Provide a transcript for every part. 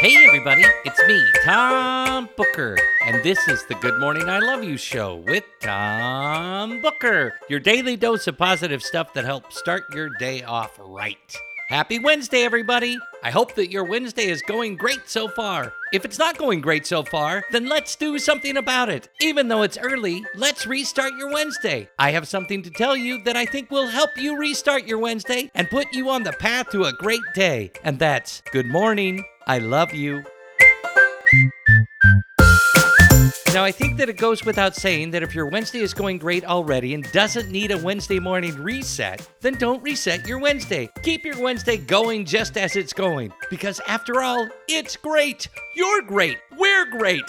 Hey, everybody, it's me, Tom Booker, and this is the Good Morning I Love You show with Tom Booker, your daily dose of positive stuff that helps start your day off right. Happy Wednesday, everybody! I hope that your Wednesday is going great so far. If it's not going great so far, then let's do something about it. Even though it's early, let's restart your Wednesday. I have something to tell you that I think will help you restart your Wednesday and put you on the path to a great day. And that's good morning. I love you. Now, I think that it goes without saying that if your Wednesday is going great already and doesn't need a Wednesday morning reset, then don't reset your Wednesday. Keep your Wednesday going just as it's going. Because after all, it's great. You're great. We're great.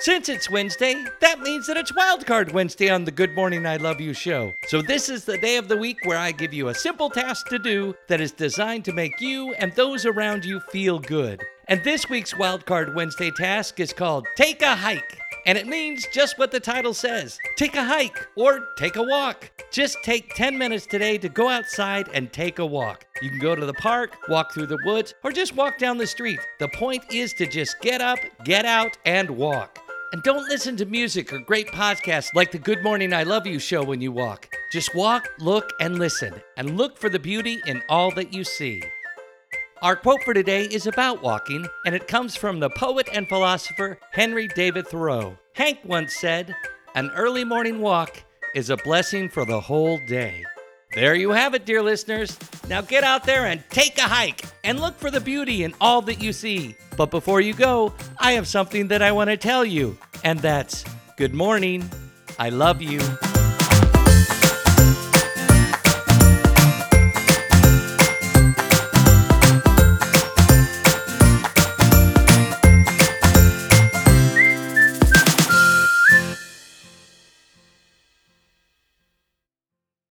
Since it's Wednesday, that means that it's Wildcard Wednesday on the Good Morning I Love You show. So, this is the day of the week where I give you a simple task to do that is designed to make you and those around you feel good. And this week's Wildcard Wednesday task is called Take a Hike. And it means just what the title says take a hike or take a walk. Just take 10 minutes today to go outside and take a walk. You can go to the park, walk through the woods, or just walk down the street. The point is to just get up, get out, and walk. And don't listen to music or great podcasts like the Good Morning I Love You show when you walk. Just walk, look, and listen, and look for the beauty in all that you see. Our quote for today is about walking, and it comes from the poet and philosopher Henry David Thoreau. Hank once said, An early morning walk is a blessing for the whole day. There you have it, dear listeners. Now get out there and take a hike and look for the beauty in all that you see. But before you go, I have something that I want to tell you, and that's good morning. I love you.